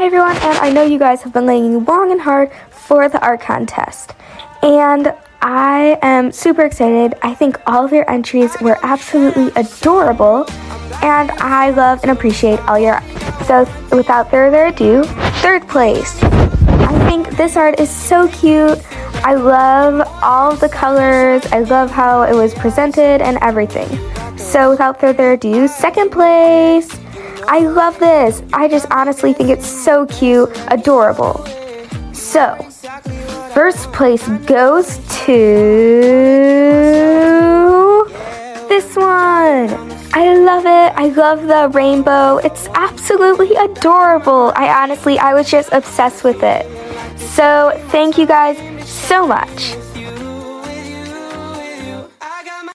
I know you guys have been laying long and hard for the art contest. And I am super excited. I think all of your entries were absolutely adorable. And I love and appreciate all your art. So without further ado, third place. I think this art is so cute. I love all the colors. I love how it was presented and everything. So without further ado, second place. I love this. I just honestly think it's so cute, adorable. So, first place goes to this one. I love it. I love the rainbow. It's absolutely adorable. I honestly, I was just obsessed with it. So, thank you guys so much.